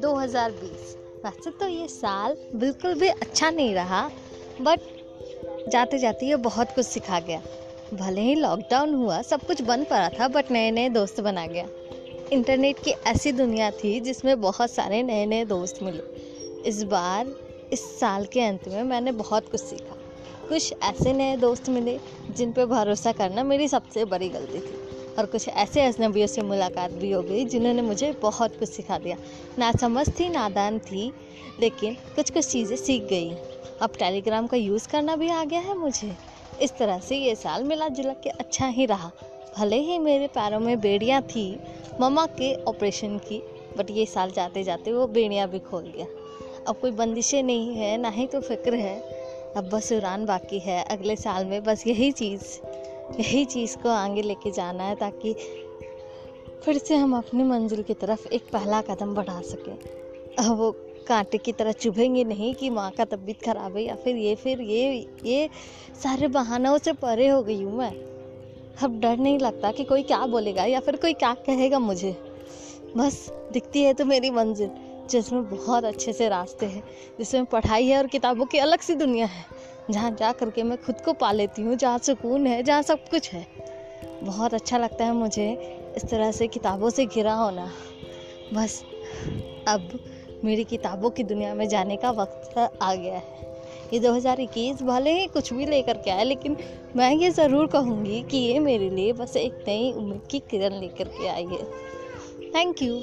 दो हज़ार बीस। वैसे तो ये साल बिल्कुल भी अच्छा नहीं रहा बट जाते जाते ये बहुत कुछ सिखा गया। भले ही लॉकडाउन हुआ, सब कुछ बंद पड़ा था बट नए नए दोस्त बना गया। इंटरनेट की ऐसी दुनिया थी जिसमें बहुत सारे नए नए दोस्त मिले। इस बार, इस साल के अंत में मैंने बहुत कुछ सीखा। कुछ ऐसे नए दोस्त मिले जिन पर भरोसा करना मेरी सबसे बड़ी गलती थी। और कुछ ऐसे अजनबियों से मुलाकात भी हो गई जिन्होंने मुझे बहुत कुछ सिखा दिया। ना समझ थी नादान थी, लेकिन कुछ कुछ चीज़ें सीख गई। अब टेलीग्राम का यूज़ करना भी आ गया है मुझे। इस तरह से ये साल मिला जुला के अच्छा ही रहा। भले ही मेरे पैरों में बेड़ियाँ थी, ममा के ऑपरेशन की, बट ये साल जाते जाते वो बेड़ियाँ भी खोल गया। अब कोई बंदिशें नहीं है, ना ही तो फ़िक्र है। अब बस उड़ान बाकी है, अगले साल में बस यही चीज़ यही चीज़ को आगे लेके जाना है ताकि फिर से हम अपनी मंजिल की तरफ़ एक पहला कदम बढ़ा सकें। अब वो कांटे की तरह चुभेंगे नहीं कि माँ का तबीयत खराब है या फिर ये फिर ये ये सारे बहानों से परे हो गई हूँ मैं। अब डर नहीं लगता कि कोई क्या बोलेगा या फिर कोई क्या कहेगा मुझे। बस दिखती है तो मेरी मंजिल। जिसमें बहुत अच्छे से रास्ते हैं, जिसमें पढ़ाई है और किताबों की अलग सी दुनिया है। जहाँ जा कर के मैं खुद को पा लेती हूँ, जहाँ सुकून है, जहाँ सब कुछ है। बहुत अच्छा लगता है मुझे इस तरह से किताबों से घिरा होना। बस अब मेरी किताबों की दुनिया में जाने का वक्त आ गया है। ये 2021 भले ही कुछ भी लेकर के आए, लेकिन मैं ये ज़रूर कहूँगी कि ये मेरे लिए बस एक नई उम्मीद की किरण लेकर के आई है। Thank you